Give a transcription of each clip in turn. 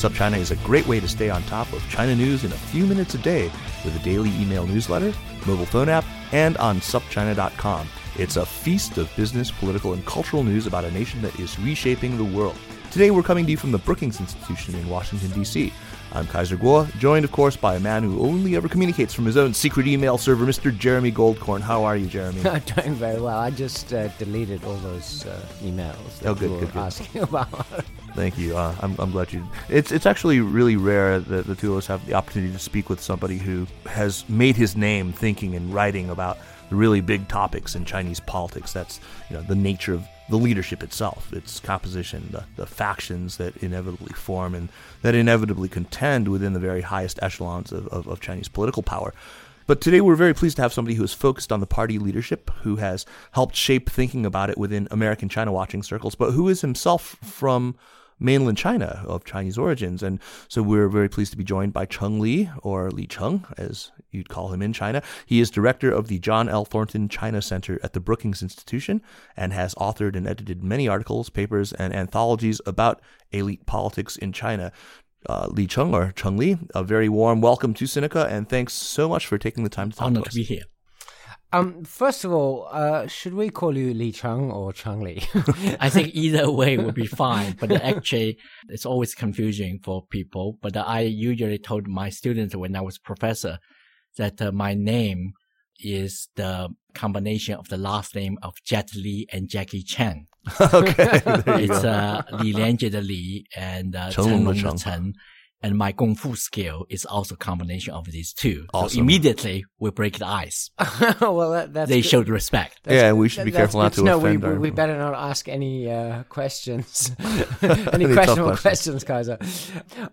SupChina is a great way to stay on top of China news in a few minutes a day with a daily email newsletter, mobile phone app, and on supchina.com. It's a feast of business, political, and cultural news about a nation that is reshaping the world. Today, we're coming to you from the Brookings Institution in Washington, D.C. I'm Kaiser Kuo, joined, of course, by a man who only ever communicates from his own secret email server, Mr. Jeremy Goldkorn. How are you, Jeremy? I'm doing very well. I just uh, deleted all those uh, emails that Oh, good, you were good, good. asking about. Thank you. Uh, I'm, I'm glad you. It's it's actually really rare that the two of us have the opportunity to speak with somebody who has made his name thinking and writing about the really big topics in Chinese politics. That's you know the nature of the leadership itself, its composition, the, the factions that inevitably form and that inevitably contend within the very highest echelons of, of, of Chinese political power. But today we're very pleased to have somebody who is focused on the party leadership, who has helped shape thinking about it within American China watching circles, but who is himself from mainland China of Chinese origins. And so we're very pleased to be joined by Cheng Li, or Li Cheng, as you'd call him in China. He is director of the John L. Thornton China Center at the Brookings Institution and has authored and edited many articles, papers, and anthologies about elite politics in China. Uh, Li Cheng or Cheng Li, a very warm welcome to Sinica, and thanks so much for taking the time to talk Honored to to us. be here. Um, first of all, uh, should we call you Li Cheng or Cheng Li? I think either way would be fine, but actually it's always confusing for people. But I usually told my students when I was professor that uh, my name is the combination of the last name of Jet Li and Jackie Chan. okay, It's uh, Li Lianjie the Li and uh, Chen Chen Long Long the the Chen. Chen. And my Kung Fu skill is also a combination of these two. So immediately we break the ice. well, that, that's they good. showed respect. That's- Yeah, we should be careful not good to know. We, offend our- we better not ask any uh, questions, any, Any tough questionable questions. questions, Kaiser.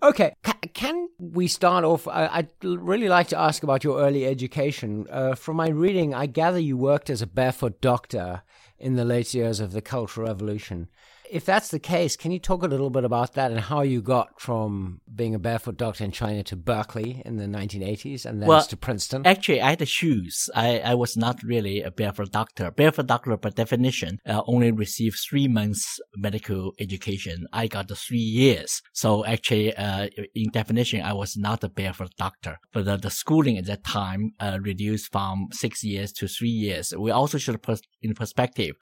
Okay, ca- can we start off? I, I'd really like to ask about your early education. Uh, from my reading, I gather you worked as a barefoot doctor in the late years of the Cultural Revolution. If that's the case, can you talk a little bit about that and how you got from being a barefoot doctor in China to Berkeley in the 1980s and then Well, to Princeton? Actually, I had the shoes. I, I was not really a barefoot doctor. Barefoot doctor, by definition, uh, only receive three months medical education. I got the three years. So actually, uh, in definition, I was not a barefoot doctor. But the, the schooling at that time uh, reduced from six years to three years. We also should put in perspective.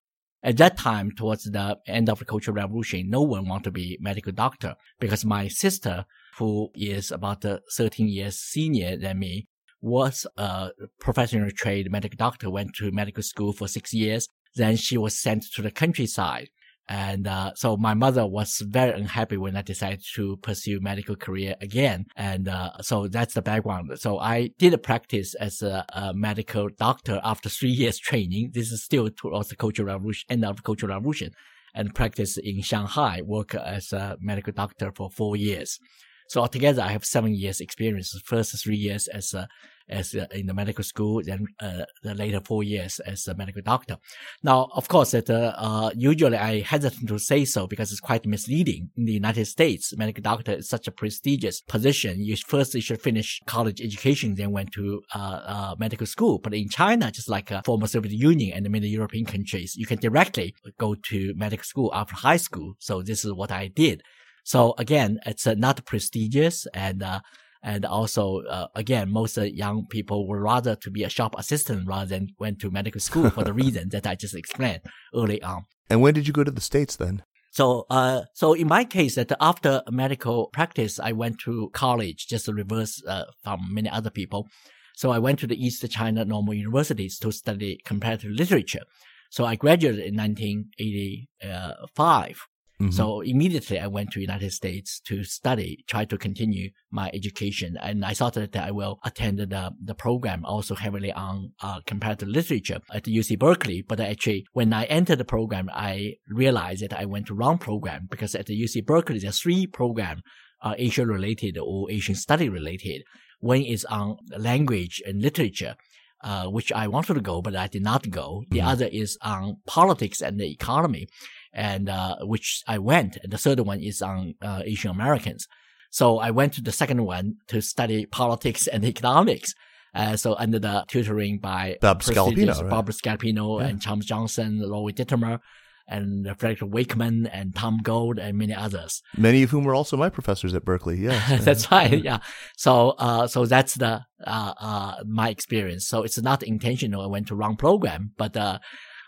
At that time, towards the end of the Cultural Revolution, no one wanted to be medical doctor because my sister, who is about uh, 13 years senior than me, was a professional trained medical doctor, went to medical school for six years. Then she was sent to the countryside. And uh, so my mother was very unhappy when I decided to pursue medical career again. And uh, so that's the background. So I did practice as a, a medical doctor after three years training. This is still towards the Cultural Revolution, end of the Cultural Revolution, and practice in Shanghai, work as a medical doctor for four years. So altogether, I have seven years experience. The First three years as a, as a, in the medical school, then uh, the later four years as a medical doctor. Now, of course, that uh, uh, usually I hesitate to say so because it's quite misleading. In the United States, medical doctor is such a prestigious position. You first you should finish college education, then went to uh, uh, medical school. But in China, just like former Soviet Union and many European countries, you can directly go to medical school after high school. So this is what I did. So again, it's uh, not prestigious and, uh, and also, uh, again, most uh, young people would rather to be a shop assistant rather than went to medical school for the reason that I just explained early on. And when did you go to the States then? So, uh, so in my case, that after medical practice, I went to college, just the reverse uh, from many other people. So I went to the East China Normal Universities to study comparative literature. So I graduated in 1985. Mm-hmm. So immediately I went to United States to study, try to continue my education. And I thought that I will attend the, the program also heavily on uh, comparative literature at UC Berkeley. But actually, when I entered the program, I realized that I went to wrong program because at the UC Berkeley, there are three programs uh, Asia related or Asian study related. One is on language and literature. Uh, which I wanted to go, but I did not go. The mm-hmm. other is on politics and the economy and uh, which I went. And the third one is on uh, Asian Americans. So I went to the second one to study politics and economics. Uh, so under the tutoring by Bob Scalapino, right? Bob Scalapino yeah. and Thomas Johnson, Roy Dittmer, and Frederick Wakeman and Tom Gold and many others. Many of whom were also my professors at Berkeley. Yeah, that's right. Yeah. So, uh, so that's the uh, uh, my experience. So it's not intentional. I went to wrong program, but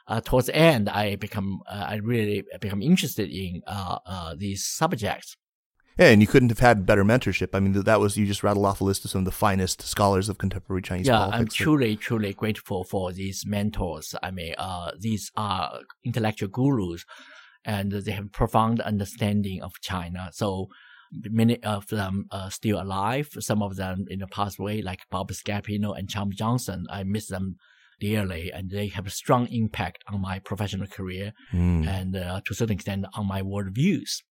uh, uh, towards the end, I become uh, I really become interested in uh, uh, these subjects. Yeah, and you couldn't have had better mentorship. I mean, that was you just rattled off a list of some of the finest scholars of contemporary Chinese yeah, politics. I'm truly, truly grateful for these mentors. I mean, uh, these are intellectual gurus, and they have profound understanding of China. So many of them are still alive. Some of them in the past way, like Bob Scalapino and Tom Johnson. I miss them dearly, and they have a strong impact on my professional career mm. and uh, to a certain extent on my worldviews.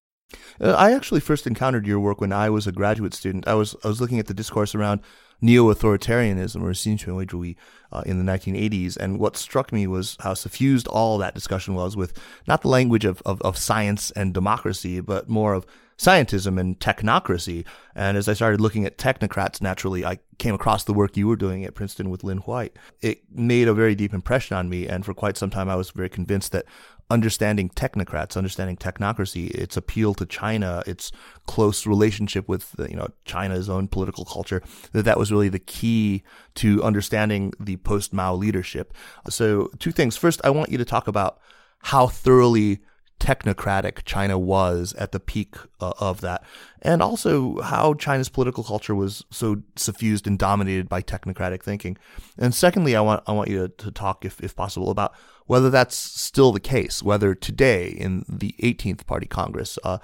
Uh, I actually first encountered your work when I was a graduate student. I was I was looking at the discourse around neo-authoritarianism or 新权威主义 uh, in the 1980s, and what struck me was how suffused all that discussion was with not the language of, of, of science and democracy, but more of scientism and technocracy. And as I started looking at technocrats, naturally, I came across the work you were doing at Princeton with Lynn White. It made a very deep impression on me. And for quite some time, I was very convinced that understanding technocrats, understanding technocracy, its appeal to China, its close relationship with uh, you know China's own political culture, that that was really the key to understanding the post Mao leadership. So two things. First, I want you to talk about how thoroughly technocratic China was at the peak uh, of that, and also how China's political culture was so suffused and dominated by technocratic thinking. And secondly, I want I want you to, to talk, if if possible, about whether that's still the case, whether today in the 18th Party Congress, uh,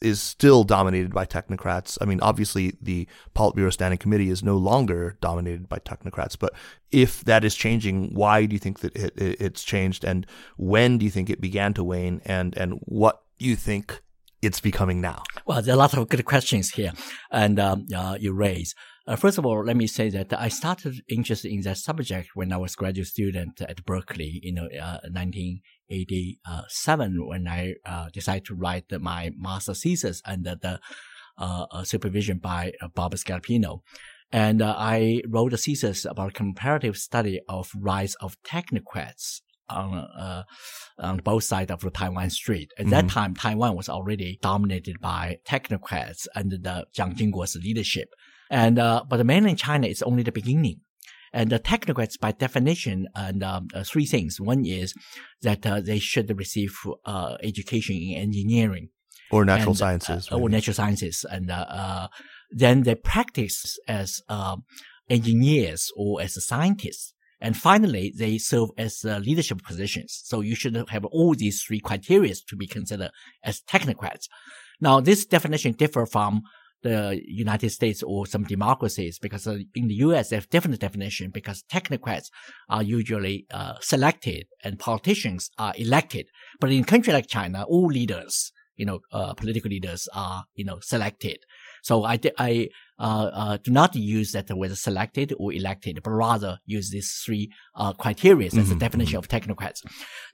is still dominated by technocrats. I mean, obviously, the Politburo Standing Committee is no longer dominated by technocrats. But if that is changing, why do you think that it, it, it's changed, and when do you think it began to wane, and and what you think it's becoming now? Well, there are a lot of good questions here, and um, uh, you raise. Uh, first of all, let me say that I started interested in that subject when I was graduate student at Berkeley in uh, 1987 when I uh, decided to write my master thesis under the uh, uh, supervision by uh, Bob Scalapino. And I wrote a thesis about comparative study of rise of technocrats on uh, on both sides of the Taiwan Strait. At mm-hmm. that time, Taiwan was already dominated by technocrats under the Jiang Jingguo's leadership. And uh, but the mainland China is only the beginning. And the technocrats, by definition, and um, uh, three things. One is that uh, they should receive uh, education in engineering or natural and, sciences, uh, or natural sciences, and uh, then they practice as um, engineers or as scientists. And finally, they serve as leadership positions. So you should have all these three criteria to be considered as technocrats. Now, this definition differ from the United States or some democracies because uh, in the U.S. they have different definition because technocrats are usually uh, selected and politicians are elected. But in a country like China, all leaders, you know, uh, political leaders are, you know, selected. So I, I uh, uh, do not use that whether selected or elected, but rather use these three uh, criteria as mm-hmm. the definition of technocrats.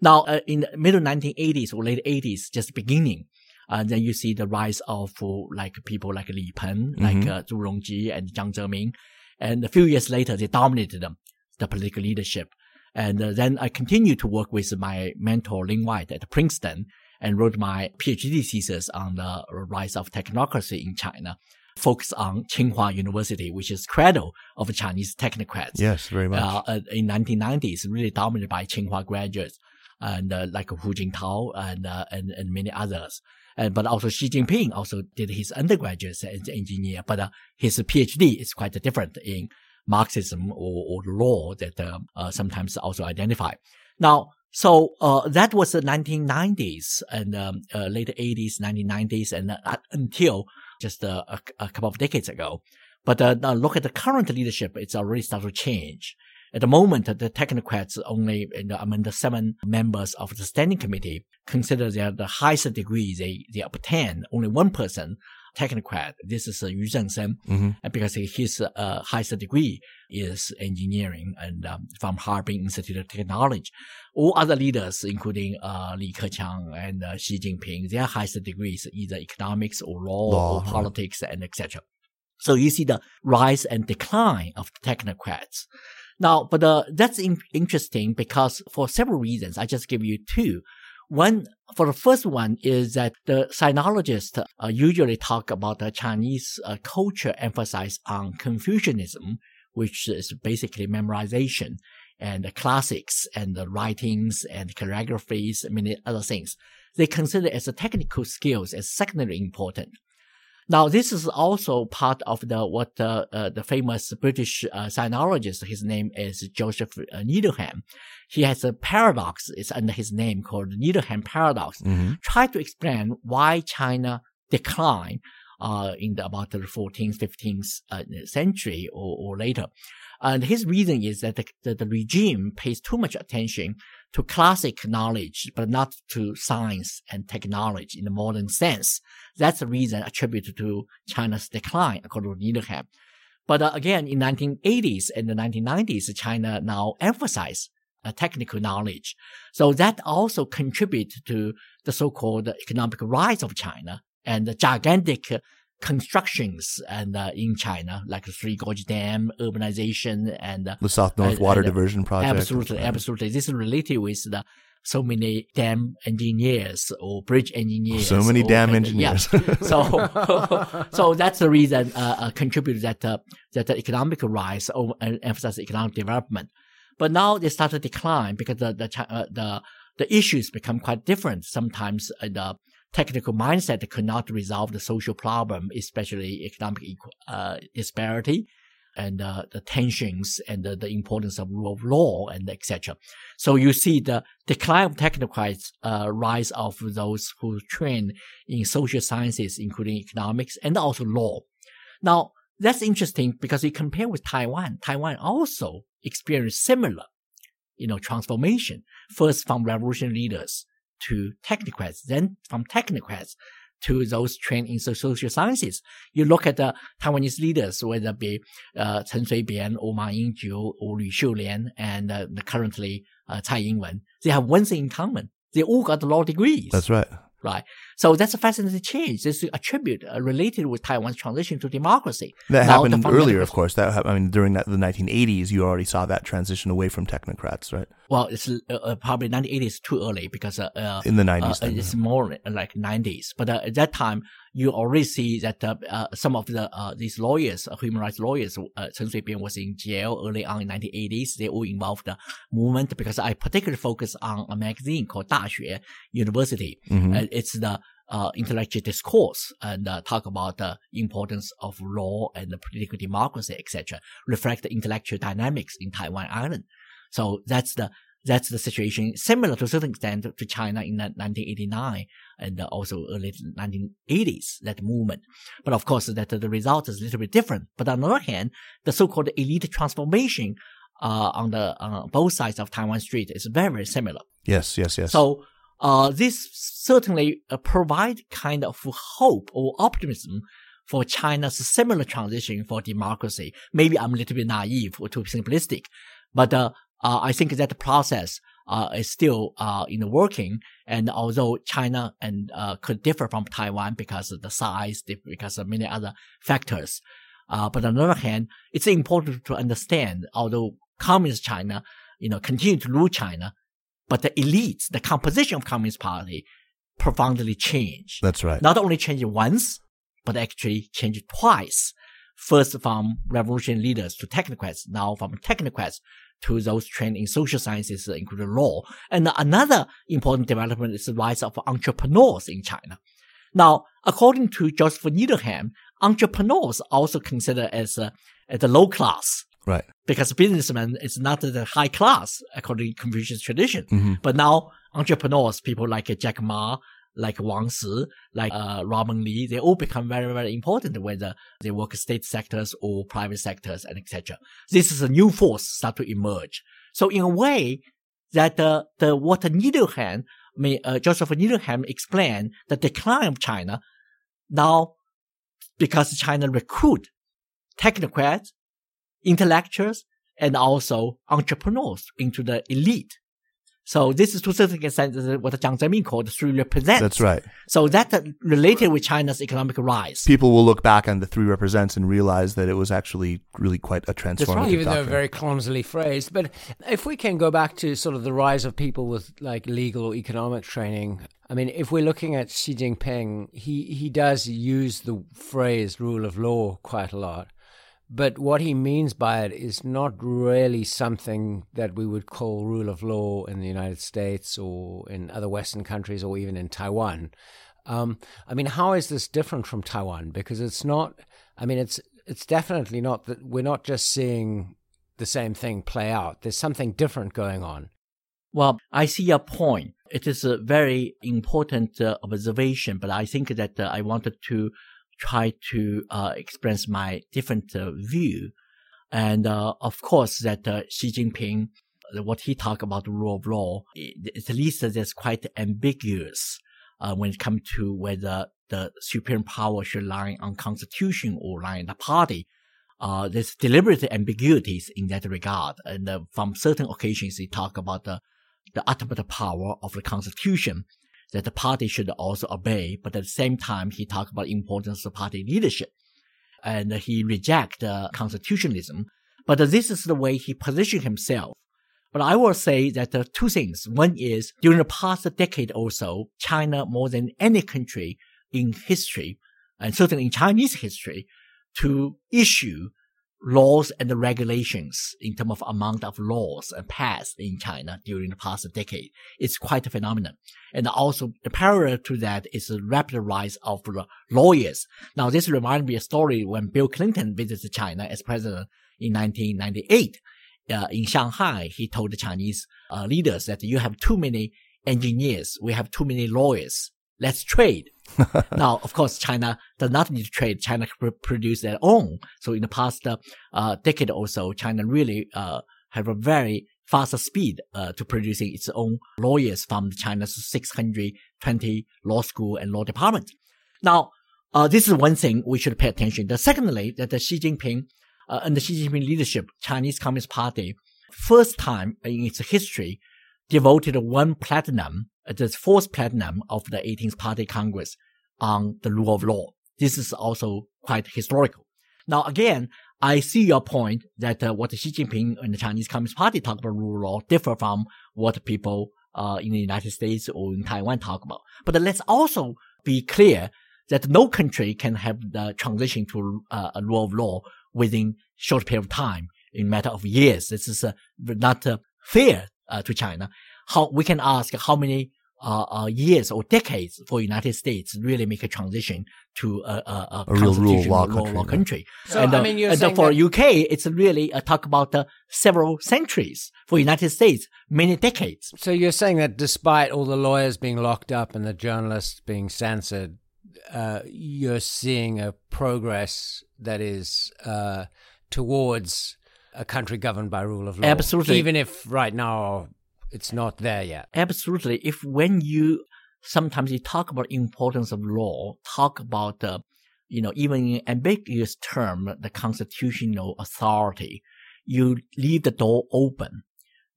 Now, uh, in the middle 1980s or late 80s, just beginning, uh, then you see the rise of like people like Li Peng, mm-hmm. like uh, Zhu Rongji and Jiang Zemin. And a few years later, they dominated them, the political leadership. And uh, then I continued to work with my mentor Lynn White at Princeton and wrote my PhD thesis on the rise of technocracy in China, focused on Tsinghua University, which is cradle of Chinese technocrats. Yes, very much. Uh, uh in 1990s, really dominated by Tsinghua graduates and uh, like Hu Jintao and, uh, and and many others. And, but also Xi Jinping also did his undergraduate as an engineer, but uh, his PhD is quite different in Marxism or, or law that uh, uh, sometimes also identify. Now, so uh, that was the 1990s and um, uh, late 80s, 1990s, and uh, until just a, a, couple of decades ago. But look at the current leadership; it's already started to change. At the moment, the technocrats only you know, among the seven members of the standing committee consider that the highest degree they, they obtain. Only one person, technocrat. This is uh, Yu Zhengsheng, mm-hmm. because his uh, highest degree is engineering and um, from Harbin Institute of Technology. All other leaders, including uh, Li Keqiang and uh, Xi Jinping, their highest degrees either economics or law, law or politics and etc. So you see the rise and decline of the technocrats. Now, but uh, that's in- interesting because for several reasons. I just give you two. One, for the first one is that the sinologists uh, usually talk about the Chinese uh, culture emphasize on Confucianism, which is basically memorization and the classics and the writings and calligraphies many other things. They consider as a technical skills as secondary important. Now, this is also part of the what uh, uh, the famous British uh, sinologist. His name is Joseph uh, Needham. He has a paradox. It's under his name called Needham paradox. Mm-hmm. Try to explain why China declined uh, in the, about the 14th, 15th uh, century or, or later. And his reason is that the, the, the, regime pays too much attention to classic knowledge, but not to science and technology in the modern sense. That's the reason attributed to China's decline, according to Needham. But uh, again, in 1980s and the 1990s, China now emphasized uh, technical knowledge. So that also contributed to the so-called economic rise of China and the gigantic constructions and uh, in China, like the Three Gorge Dam, urbanization, and uh, the South North Water Diversion Project. Absolutely, absolutely. This is related with the so many dam engineers or bridge engineers. So many or, dam engineers. Yeah. so, so that's the reason uh, uh, contributed that uh, that the economic rise or uh, emphasize economic development. But now they start to decline because the the uh, the the issues become quite different. Sometimes uh, the technical mindset could not resolve the social problem, especially economic uh, disparity and uh, the tensions and the, the, importance of rule of law and etc. So you see the decline of technocrats, uh, rise of those who train in social sciences, including economics and also law. Now that's interesting because you compare with Taiwan. Taiwan also experienced similar, you know, transformation. First from revolution leaders to technocrats, then from technocrats to those trained in social sciences. You look at the Taiwanese leaders, whether it be uh, Chen Shui-bian or Ma Ying-jeou or Lu Xiulian and uh, currently uh, Tsai Ing-wen, they have one thing in common. They all got law degrees. That's right right? So that's a fascinating change. This is a tribute uh, related with Taiwan's transition to democracy. That now, happened earlier, of course. That I mean, during that, the 1980s, you already saw that transition away from technocrats, right? Well, it's uh, uh probably 1980s too early because uh, uh in the 90s, uh, it's more like 90s. But at that time, you already see that some of the these lawyers, human rights lawyers, uh, Chen Shui-bian was in jail early on in 1980s. They all involved the movement because I particularly focus on a magazine called 大学 University. Mm-hmm it's the uh, intellectual discourse and uh, talk about the importance of law and political democracy, etc. Reflect the intellectual dynamics in Taiwan Island. So that's the that's the situation, similar to a certain extent to China in 1989 and also early 1980s, that movement. But of course, that the result is a little bit different. But on the other hand, the so-called elite transformation uh, on the uh, both sides of Taiwan Strait is very, very similar. Yes, yes, yes. So uh, this certainly uh, provide kind of hope or optimism for China's similar transition for democracy. Maybe I'm a little bit naive or too simplistic, but uh, uh, I think that the process uh, is still uh, in the working. And although China and uh, could differ from Taiwan because of the size, because of many other factors, uh, but on the other hand, it's important to understand. Although communist China, you know, continue to rule China, but the elites, the composition of Communist Party profoundly changed. That's right. Not only changed once, but actually changed twice. First from revolution leaders to technocrats, now from technocrats to those trained in social sciences, including law. And another important development is the rise of entrepreneurs in China. Now, according to Joseph Needham, entrepreneurs also considered as, uh, a, as the low class Right. Because businessman is not the high class according to Confucius tradition. Mm-hmm. But now entrepreneurs, people like Jack Ma, like Wang Shi, like uh, Robin Li, they all become very, very important whether they work state sectors or private sectors and etc. This is a new force start to emerge. So in a way, that uh, the what Needham, may, uh, Joseph Needham explained the decline of China now because China recruit technocrats, intellectuals, and also entrepreneurs into the elite. So this is to a certain extent what the Jiang Zemin called three represents. That's right. So that related with China's economic rise. People will look back on the three represents and realize that it was actually really quite a transformative right. Even doctrine. though very clumsily phrased. But if we can go back to sort of the rise of people with like legal or economic training, I mean, if we're looking at Xi Jinping, he, he does use the phrase rule of law quite a lot. But what he means by it is not really something that we would call rule of law in the United States or in other Western countries or even in Taiwan. Um, I mean, how is this different from Taiwan? Because it's not. I mean, it's it's definitely not that we're not just seeing the same thing play out. There's something different going on. Well, I see your point. It is a very important uh, observation, but I think that uh, I wanted to try to uh, express my different uh, view. And uh, of course, that uh, Xi Jinping, what he talked about the rule of law, at least that's quite ambiguous uh, when it comes to whether the supreme power should lie on constitution or lie in the party. Uh, there's deliberate ambiguities in that regard. And uh, from certain occasions, he talk about the, the ultimate power of the constitution that the party should also obey, but at the same time, he talked about importance of party leadership. And he reject uh, constitutionalism. But this is the way he positioned himself. But I will say that uh, two things. One is during the past decade or so, China more than any country in history, and certainly in Chinese history, to issue laws and the regulations in terms of amount of laws passed in China during the past decade. It's quite a phenomenon. And also the parallel to that is the rapid rise of lawyers. Now this reminds me a story when Bill Clinton visited China as president in 1998. Uh, in Shanghai, he told the Chinese uh, leaders that you have too many engineers, we have too many lawyers. Let's trade. now, of course, China does not need to trade. China can produce their own. So in the past uh, decade or so, China really uh, have a very fast speed uh, to producing its own lawyers from China's 620 law school and law department. Now, uh, this is one thing we should pay attention. The secondly, that the Xi Jinping uh, under Xi Jinping leadership, Chinese Communist Party, first time in its history, devoted one plenum the fourth plenum of the 18th Party Congress on the rule of law. This is also quite historical. Now, again, I see your point that uh, what Xi Jinping and the Chinese Communist Party talk about rule of law differ from what people uh, in the United States or in Taiwan talk about. But let's also be clear that no country can have the transition to uh, a rule of law within short period of time in matter of years. This is uh, not uh, fair uh, to China. How we can ask how many uh, uh, years or decades for United States really make a transition to a, a, a real rule of law, law, country. law country. So, and, uh, I mean, you're and saying for that- UK, it's really a talk about uh, several centuries. For United States, many decades. So you're saying that despite all the lawyers being locked up and the journalists being censored, uh, you're seeing a progress that is uh, towards a country governed by rule of law. Absolutely. Even if right now it's not there yet. Absolutely. If when you sometimes you talk about importance of law, talk about the, you know, even in ambiguous term, the constitutional authority, you leave the door open.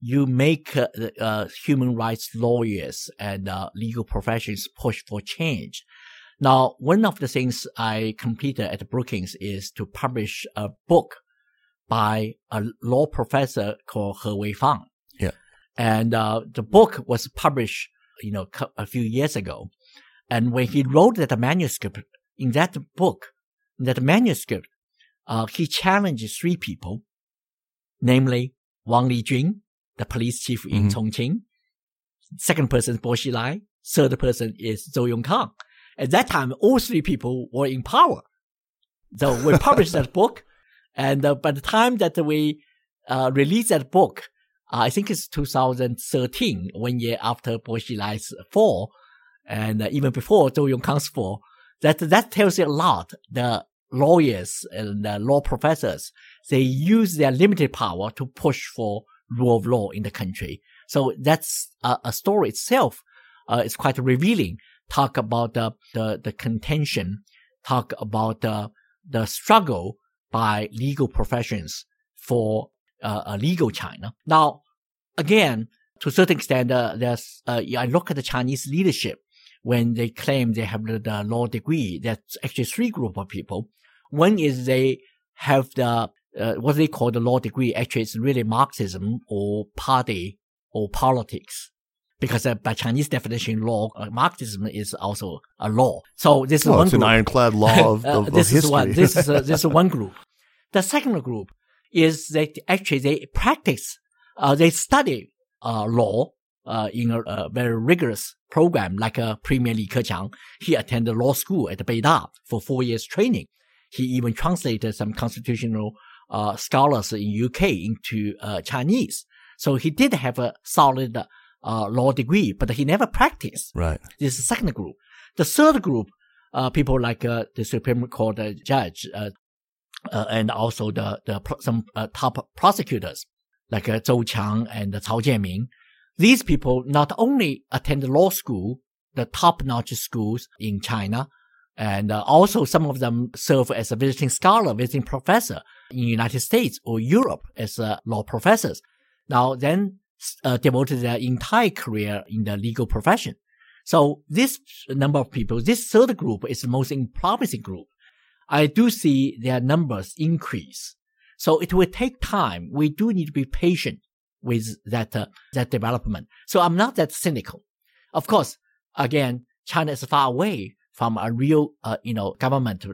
You make uh, uh, human rights lawyers and uh, legal professions push for change. Now, one of the things I completed at Brookings is to publish a book by a law professor called He Weifang. And uh, the book was published, you know, a few years ago. And when he wrote that manuscript, in that book, in that manuscript, uh, he challenged three people, namely Wang Lijun, the police chief in Mhm. Chongqing. Second person is Bo Xilai. Third person is Zhou Yongkang. At that time, all three people were in power. So we published that book. And uh, by the time that we uh, released that book. Uh, I think it's 2013, one year after Bo Xilai's fall, and uh, even before Zhou Yongkang's fall. That that tells you a lot. The lawyers and the law professors they use their limited power to push for rule of law in the country. So that's a, a story itself. Uh, it's quite revealing. Talk about the the, the contention. Talk about the the struggle by legal professions for uh, a legal China. Now, again, to a certain extent, uh, there's, uh, I look at the Chinese leadership when they claim they have the, law degree. That's actually three group of people. One is they have the, uh, what they call the law degree. Actually, it's really Marxism or party or politics. Because uh, by Chinese definition, law, uh, Marxism is also a law. So this is Oh, one it's group. an ironclad law of, Uh, of, of this history. is one. This is this is one group. The second group is that actually they practice, uh, they study uh, law uh, in a, a very rigorous program, like uh, Premier Li Keqiang. He attended law school at Beida for four years training. He even translated some constitutional uh, scholars in UK into uh, Chinese. So he did have a solid uh, law degree, but he never practiced. right. This is the second group. The third group, uh, people like uh, the Supreme Court uh, judge, uh, uh, and also the the some uh, top prosecutors like uh, Zhou Qiang and Cao Jianming. These people not only attend law school, the top-notch schools in China, and uh, also some of them serve as a visiting scholar, visiting professor in United States or Europe as uh, law professors. Now then, uh, devoted their entire career in the legal profession. So this number of people, this third group is the most promising group. I do see their numbers increase. So it will take time. We do need to be patient with that, uh, that development. So I'm not that cynical. Of course, again, China is far away from a real, uh, you know, government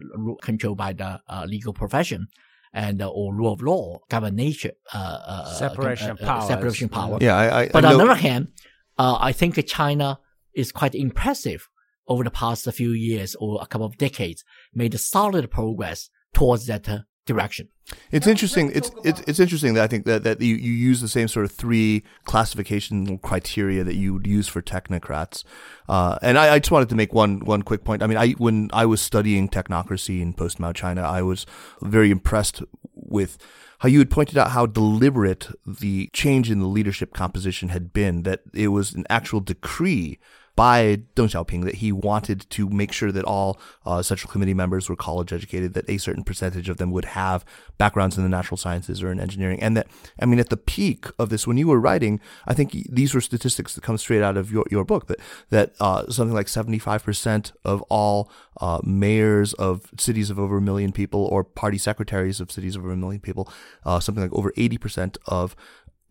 controlled by the uh, legal profession and uh, or rule of law, govern nature, uh, uh, Separation uh, of uh, separation power. Yeah, I, I, But I on the other hand, uh, I think China is quite impressive over the past few years or a couple of decades, made solid progress towards that uh, direction. It's interesting. It's it's it's interesting that I think that, that you, you use the same sort of three classification criteria that you would use for technocrats. Uh, and I, I just wanted to make one one quick point. I mean, I when I was studying technocracy in post Mao China, I was very impressed with how you had pointed out how deliberate the change in the leadership composition had been. That it was an actual decree by Deng Xiaoping that he wanted to make sure that all uh, Central Committee members were college educated, that a certain percentage of them would have backgrounds in the natural sciences or in engineering. And that, I mean, at the peak of this, when you were writing, I think these were statistics that come straight out of your, your book that, that uh, something like 75% of all uh, mayors of cities of over a million people or party secretaries of cities of over a million people, uh, something like over 80% of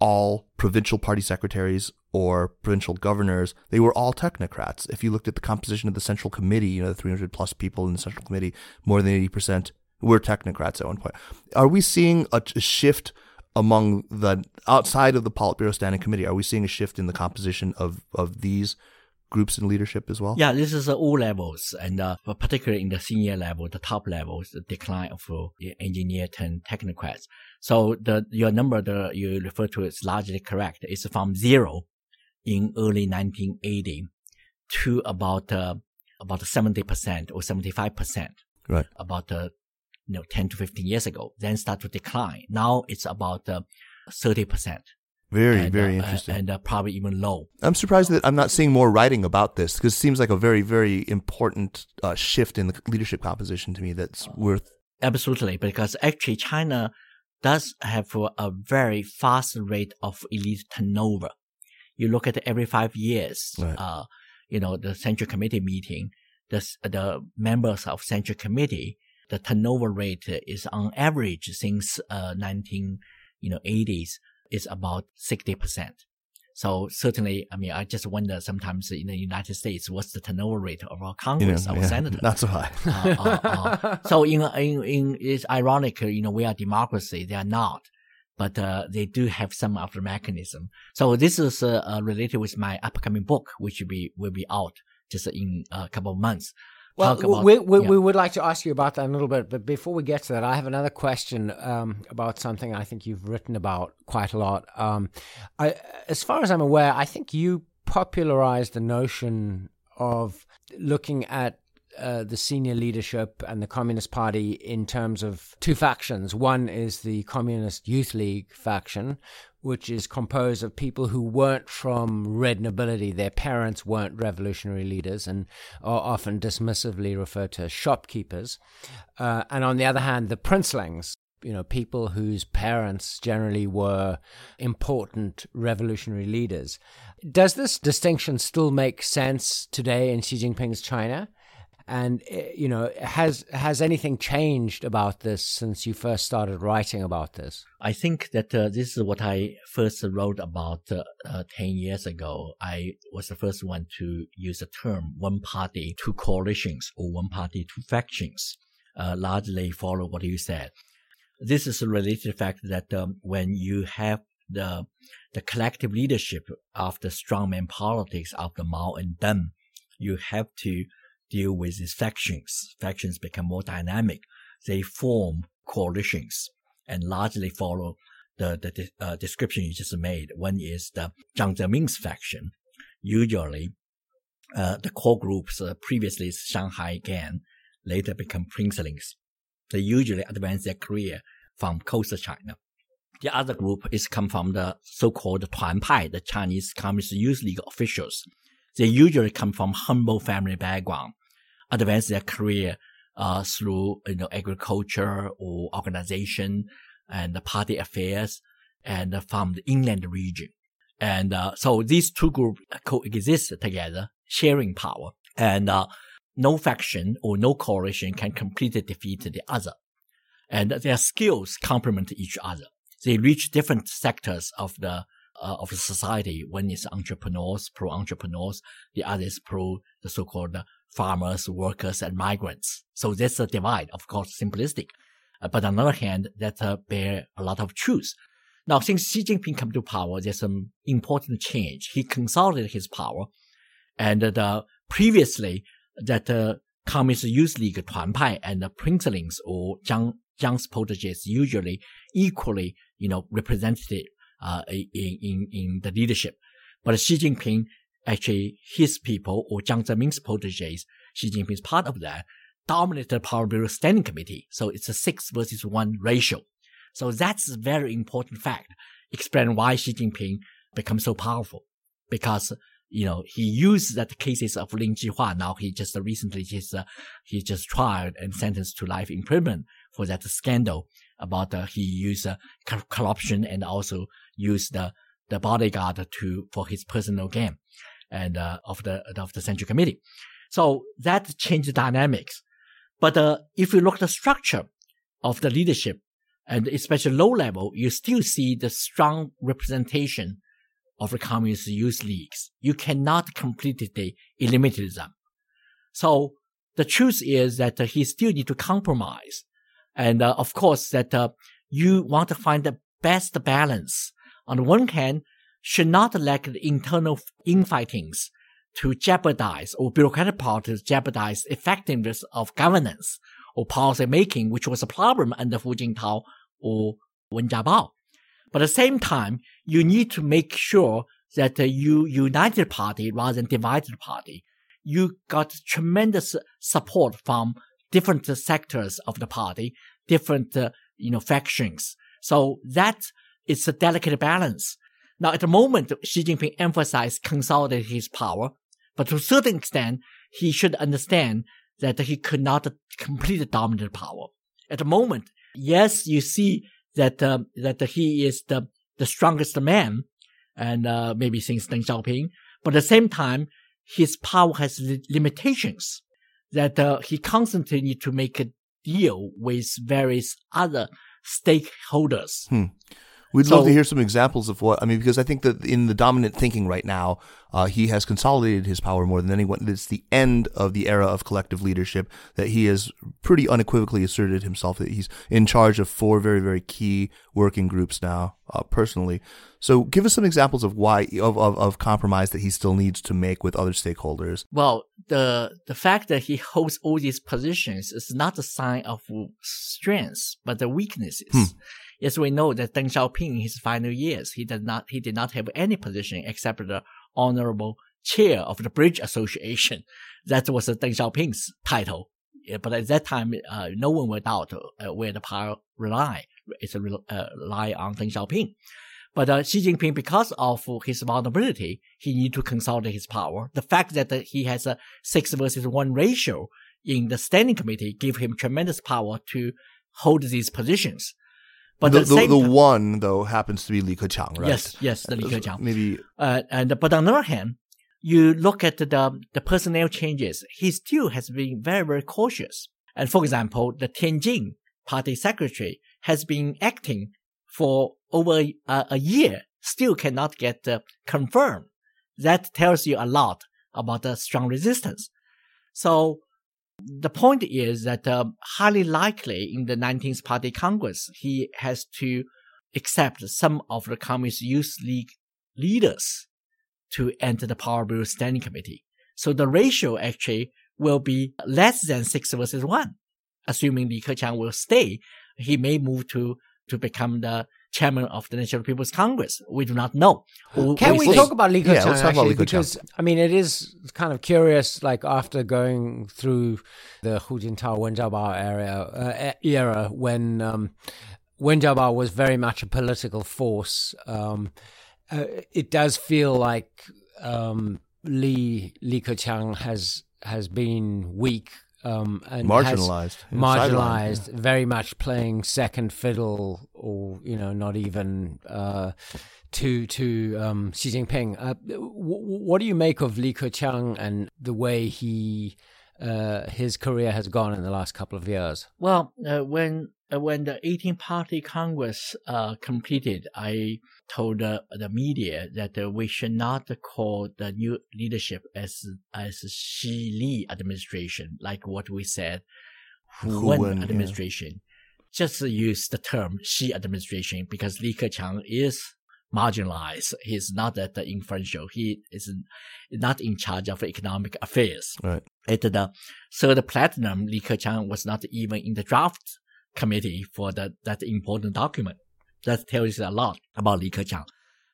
all provincial party secretaries or provincial governors, they were all technocrats. If you looked at the composition of the Central Committee, you know, the 300 plus people in the Central Committee, more than 80% were technocrats at one point. Are we seeing a, a shift among the outside of the Politburo Standing Committee? Are we seeing a shift in the composition of, of these groups in leadership as well? Yeah, this is uh, all levels, and uh, particularly in the senior level, the top levels, the decline of uh, the engineer turned technocrats. So the your number that you refer to is largely correct. It's from zero in early 1980 to about uh, about 70 percent or 75 percent Right. about uh, you know 10 to 15 years ago. Then start to decline. Now it's about uh, 30 percent. Very, and, very uh, interesting. and uh, probably even low. I'm surprised that I'm not seeing more writing about this because it seems like a very, very important uh, shift in the leadership composition to me that's worth. Absolutely, because actually China does have a very fast rate of elite turnover. You look at every five years, Right. uh, you know, the Central Committee meeting, the, the members of Central Committee, the turnover rate is on average since, uh, 19, you know, 80s is about 60%. So certainly, I mean, I just wonder sometimes in the United States, what's the turnover rate of our You know, Congress, our yeah, senator? not so high. uh, uh, uh. so in, in in it's ironic, you know, we are democracy, they are not, but uh, they do have some of the mechanism. So this is uh, uh, related with my upcoming book, which will be will be out just in a couple of months. Well, about. we, we, yeah. we would like to ask you about that in a little bit, but before we get to that, I have another question um, about something I think you've written about quite a lot. Um, I, as far as I'm aware, I think you popularized the notion of looking at uh, the senior leadership and the Communist Party in terms of two factions. One is the Communist Youth League faction, which is composed of people who weren't from red nobility. Their parents weren't revolutionary leaders and are often dismissively referred to as shopkeepers. Uh, and on the other hand, the princelings, you know, people whose parents generally were important revolutionary leaders. Does this distinction still make sense today in Xi Jinping's China? And eh, you know, has has anything changed about this since you first started writing about this? I think that uh, this is what I first wrote about uh, uh, 10 years ago. I was the first one to use the term one party, two coalitions, or one party, two factions, uh, largely follow what you said. This is related to the fact that um, when you have the the collective leadership of the strongman politics of the Mao and Deng, you have to deal with these factions. Factions become more dynamic. They form coalitions and largely follow the, the uh, description you just made. One is the Jiang Zemin's faction. Usually, uh, the core groups uh, previously Shanghai Gang later become princelings. They usually advance their career from coastal China. The other group is come from the so-called Tuan Pai, the Chinese Communist Youth League officials. They usually come from humble family background, advance their career uh, through you know agriculture or organization and party affairs, and from the inland region. And uh, so these two groups coexist together, sharing power, and uh, no faction or no coalition can completely defeat the other. And their skills complement each other. They reach different sectors of the uh, of the society. One is entrepreneurs, pro entrepreneurs. The other is pro the so-called farmers, workers, and migrants. So that's a divide, of course, simplistic. Uh, but on the other hand, that uh, bear a lot of truth. Now, since Xi Jinping came to power, there's some important change. He consolidated his power, and the previously that uh, Communist Youth League Tuan and the princelings or Jiang Jiang's proteges usually equally, you know, represented uh, in, in, in the leadership. But Xi Jinping, actually, his people or Jiang Zemin's proteges, Xi Jinping's part of that, dominated the Politburo Standing Committee. So it's a six versus one ratio. So that's a very important fact. Explain why Xi Jinping become so powerful. Because, you know, he used that cases of Ling Jihua. Now he just recently, just, uh, he just tried and sentenced to life imprisonment for that scandal about uh, he used uh, corruption and also used the the bodyguard to for his personal gain and uh, of the of the central committee. So that changed the dynamics. But uh, if you look at the structure of the leadership, and especially low level, you still see the strong representation of the communist youth leagues. You cannot completely eliminate them. So the truth is that uh, he still need to compromise. And uh, of course that uh, you want to find the best balance. On the one hand, should not let the internal infightings to jeopardize or bureaucratic politics jeopardize effectiveness of governance or policy making, which was a problem under Hu Jintao or Wen Jiabao. But at the same time, you need to make sure that you united party rather than divided party. You got tremendous support from different sectors of the party, different, uh, you know, factions. So that is a delicate balance. Now, at the moment, Xi Jinping emphasized consolidating his power, but to a certain extent, he should understand that he could not completely dominate power. At the moment, yes, you see that uh, that he is the the strongest man, and uh, maybe since Deng Xiaoping, but at the same time, his power has li- limitations. That uh, he constantly need to make a deal with various other stakeholders. Hmm. We'd So- love to hear some examples of what I mean, because I think that in the dominant thinking right now, uh, he has consolidated his power more than anyone. It's the end of the era of collective leadership that he has pretty unequivocally asserted himself that he's in charge of four very, very key working groups now, uh, personally. So, give us some examples of why of, of of compromise that he still needs to make with other stakeholders. Well, the the fact that he holds all these positions is not a sign of strength, but the weaknesses. Hmm. Yes, we know that Deng Xiaoping in his final years, he did not he did not have any position except the honorable chair of the Bridge Association. That was Deng Xiaoping's title. But at that time, uh, no one would doubt uh, where the power rely. It's a uh, rely on Deng Xiaoping. But uh, Xi Jinping, because of his vulnerability, he need to consolidate his power. The fact that uh, he has a six versus one ratio in the standing committee give him tremendous power to hold these positions. But the, the, the one though happens to be Li Keqiang, right? Yes, yes, the Li Keqiang. Maybe. Uh, and but on the other hand, you look at the the personnel changes. He still has been very very cautious. And for example, the Tianjin party secretary has been acting for over a, a year, still cannot get uh, confirmed. That tells you a lot about the strong resistance. So the point is that uh, highly likely in the 19th Party Congress, he has to accept some of the Communist Youth League leaders to enter the Politburo Standing Committee. So the ratio actually will be less than six versus one. Assuming Li Keqiang will stay, he may move to, to become the chairman of the National People's Congress. We do not know. Can we, we talk about Li Keqiang? Yeah, let's talk about Li Keqiang. Because, I mean, it is kind of curious, like after going through the Hu Jintao, Wen Jiabao area, uh, era when um, Wen Jiabao was very much a political force, um, uh, it does feel like um, Li, Li Keqiang has, has been weak um, and marginalized, marginalized, very much playing second fiddle, or you know, not even uh, to to um, Xi Jinping. Uh, w- what do you make of Li Keqiang and the way he uh, his career has gone in the last couple of years? Well, uh, when uh, when the 18th Party Congress uh, completed, I told uh, the media that uh, we should not call the new leadership as as Xi Li administration, like what we said, Hu Wen administration. Yeah. Just use the term Xi administration because Li Keqiang is marginalized. He's not that the influential. He is not in charge of economic affairs. Right. At the third plenum, Li Keqiang was not even in the draft committee for that, that important document. That tells you a lot about Li Keqiang.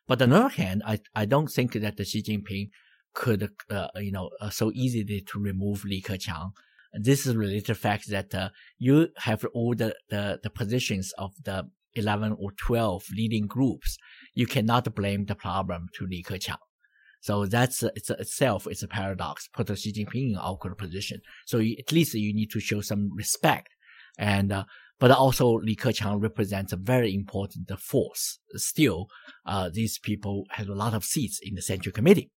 But on the other hand, I, I don't think that the Xi Jinping could, uh, you know, uh, so easily to remove Li Keqiang. This is related to the fact that uh, you have all the, the, the positions of the 11 or 12 leading groups. You cannot blame the problem to Li Keqiang. So that's it's itself is a paradox. Put Xi Jinping in awkward position. So you, at least you need to show some respect, and uh, but also Li Keqiang represents a very important force. Still, uh, these people have a lot of seats in the Central Committee.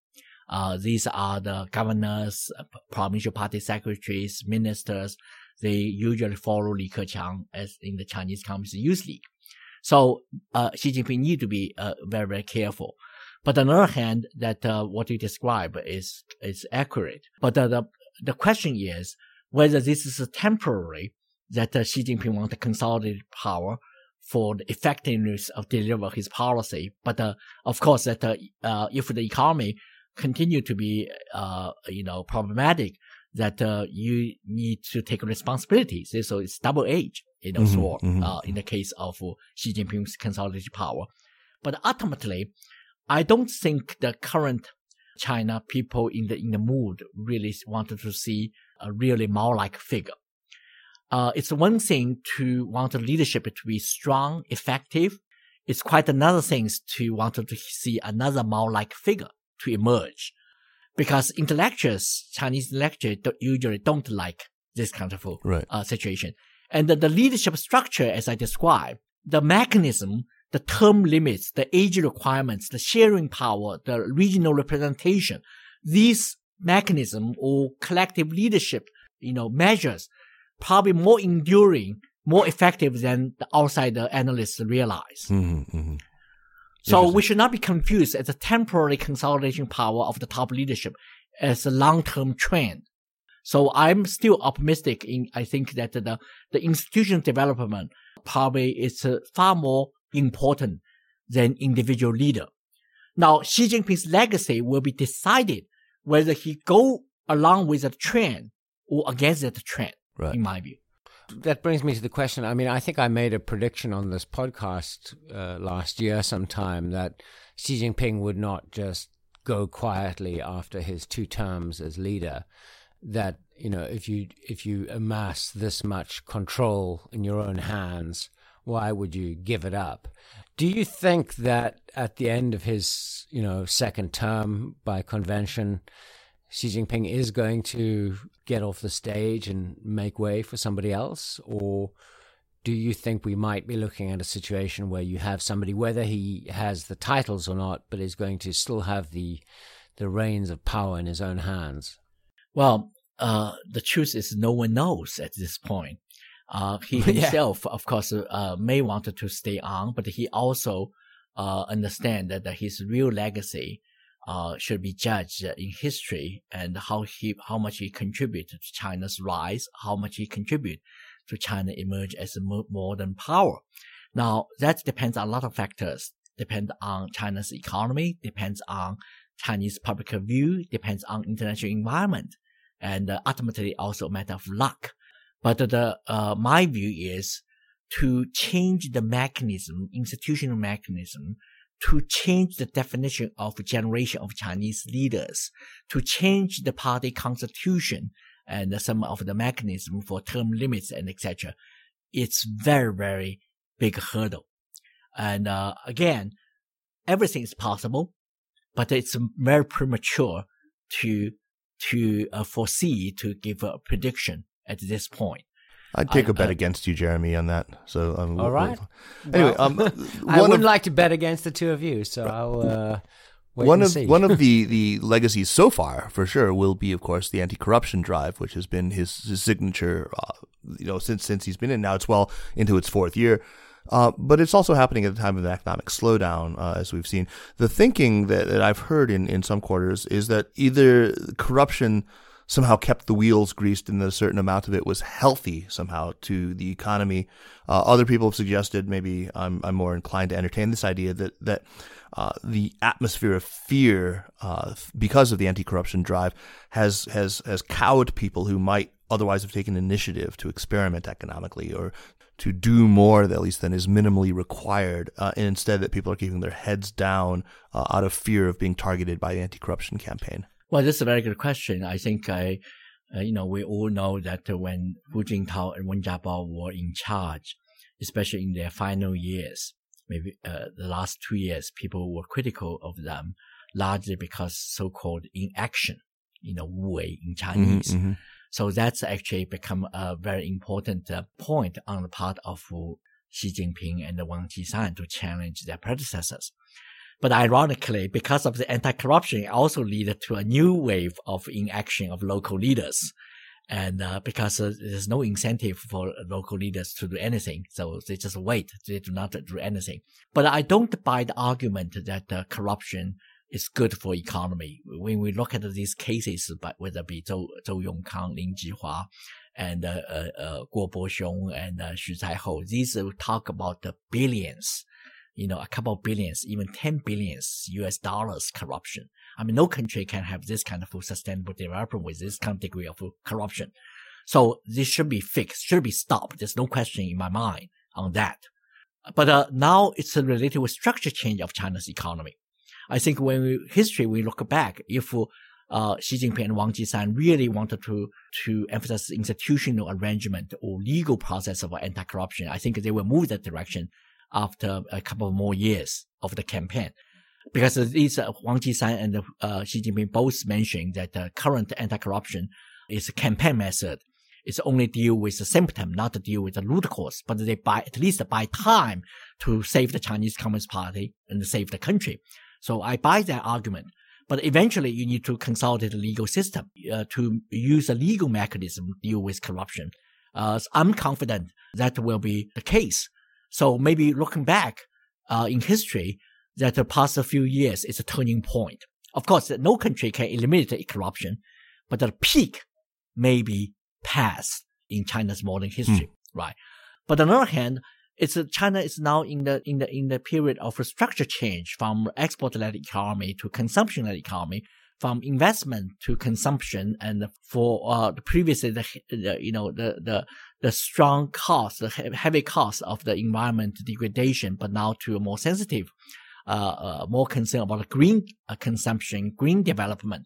Uh, these are the governors, uh, provincial party secretaries, ministers. They usually follow Li Keqiang as in the Chinese Communist Youth League. So uh, Xi Jinping need to be uh, very very careful. But on the other hand, that uh, what you describe is is accurate. But the the question is whether this is temporary that uh, Xi Jinping wants to consolidate power for the effectiveness of deliver his policy. But uh, of course, that uh, if the economy continue to be uh, you know problematic, that you need to take responsibility. So it's double edged, you know, mm-hmm, sword mm-hmm. in the case of Xi Jinping's consolidated power. But ultimately, I don't think the current China people in the in the mood really wanted to see a really Mao-like figure. Uh, it's one thing to want the leadership to be strong, effective. It's quite another thing to want to see another Mao-like figure to emerge. Because intellectuals, Chinese intellectuals don't, usually don't like this kind of right. uh, situation. And the, the leadership structure, as I described, the mechanism, the term limits, the age requirements, the sharing power, the regional representation, these mechanism or collective leadership, you know, measures probably more enduring, more effective than the outsider analysts realize. Mm-hmm, mm-hmm. So we should not be confused as a temporary consolidation power of the top leadership as a long-term trend. So I'm still optimistic in, I think that the, the institution development probably is uh, far more important than individual leader. Now, Xi Jinping's legacy will be decided whether he go along with the trend or against the trend, Right. in my view. That brings me to the question. I mean, I think I made a prediction on this podcast uh, last year sometime that Xi Jinping would not just go quietly after his two terms as leader. That you know, if you if you amass this much control in your own hands, why would you give it up? Do you think that at the end of his you know second term by convention? Xi Jinping is going to get off the stage and make way for somebody else? Or do you think we might be looking at a situation where you have somebody, whether he has the titles or not, but is going to still have the the reins of power in his own hands? Well, uh, the truth is no one knows at this point. Uh, he Yeah. himself, of course, uh, may want to stay on, but he also uh, understand that his real legacy uh, should be judged in history and how he how much he contributed to China's rise, how much he contributed to China emerge as a mo- modern power. Now that depends on a lot of factors. Depends on China's economy, depends on Chinese public view, depends on international environment, and uh, ultimately also a matter of luck. But the uh, my view is to change the mechanism, institutional mechanism, to change the definition of generation of Chinese leaders, to change the party constitution and some of the mechanism for term limits and etc. It's very, very big hurdle. And uh, again, everything is possible, but it's very premature to to uh, foresee to give a prediction at this point. I'd take I- a bet I- against you, Jeremy, on that. So um, All right. we'll- Anyway, Well, um, I wouldn't of- like to bet against the two of you, so I'll uh, wait one of see. one of the, the legacies so far, for sure, will be, of course, the anti-corruption drive, which has been his, his signature, uh, you know, since since he's been in. Now it's well into its fourth year, uh, but it's also happening at a time of an economic slowdown, uh, as we've seen. The thinking that, that I've heard in, in some quarters is that either corruption somehow kept the wheels greased and that a certain amount of it was healthy somehow to the economy. Uh, other people have suggested, maybe I'm, I'm more inclined to entertain this idea that, that uh, the atmosphere of fear uh, because of the anti-corruption drive has, has, has cowed people who might otherwise have taken initiative to experiment economically or to do more, at least than is minimally required, uh, and instead that people are keeping their heads down uh, out of fear of being targeted by the anti-corruption campaign. Well, this is a very good question. I think I, uh, you know, we all know that when Hu Jintao and Wen Jiabao were in charge, especially in their final years, maybe uh, the last two years, people were critical of them, largely because so-called inaction, you know, wu wei in Chinese. Mhm, mhm. So that's actually become a very important uh, point on the part of Xi Jinping and Wang Qishan to challenge their predecessors. But ironically, because of the anti-corruption, it also led to a new wave of inaction of local leaders. And uh, because uh, there's no incentive for local leaders to do anything, so they just wait. They do not do anything. But I don't buy the argument that uh, corruption is good for economy. When we look at these cases, but whether it be Zhou, Zhou Yongkang, Ling Jihua, and uh, uh, uh, Guo Boxiong and uh, Xu Caihou, these talk about the billions, you know, a couple of billions, even 10 billions US dollars corruption. I mean, no country can have this kind of sustainable development with this kind of degree of corruption. So this should be fixed, should be stopped. There's no question in my mind on that. But uh, now it's related with structure change of China's economy. I think when we, history, we look back, if uh, Xi Jinping and Wang Qishan really wanted to, to emphasize institutional arrangement or legal process of anti-corruption, I think they will move that direction after a couple more years of the campaign. Because these uh, Wang Qishan and uh, Xi Jinping both mentioned that the current anti-corruption is a campaign method. It's only deal with the symptom, not deal with the root cause, but they buy, at least buy time to save the Chinese Communist Party and save the country. So I buy that argument. But eventually you need to consolidate the legal system uh, to use a legal mechanism to deal with corruption. Uh, so I'm confident that will be the case. So maybe looking back uh, in history, that the past few years is a turning point. Of course, no country can eliminate corruption, but the peak may be past in China's modern history, right? But on the other hand, it's China is now in the in the in the period of a structure change from export-led economy to consumption-led economy, from investment to consumption, and for uh, previously the, the you know the the the strong cost, the heavy cost of the environment degradation, but now to a more sensitive, uh, uh more concern about green uh, consumption, green development.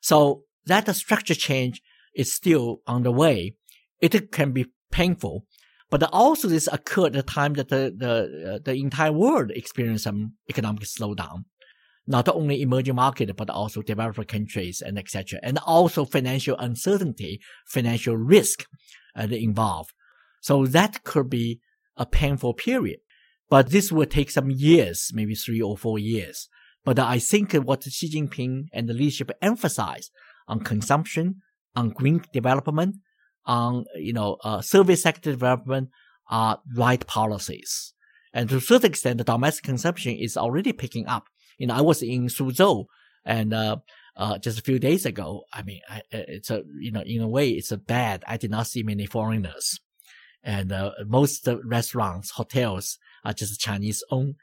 So that structure change is still on the way. It can be painful but also this occurred at the time that the, the, uh, the entire world experienced some economic slowdown. Not only emerging market, but also developed countries and etc. And also financial uncertainty, financial risk uh, involved. So that could be a painful period. But this will take some years, maybe three or four years. But I think what Xi Jinping and the leadership emphasize on consumption, on green development, on, you know, uh, service sector development are right policies. And to a certain extent, the domestic consumption is already picking up. You know, I was in Suzhou and, uh, uh, just a few days ago. I mean, I, it's a, you know, in a way, it's a bad. I did not see many foreigners. And, uh, most restaurants, hotels are just Chinese owned,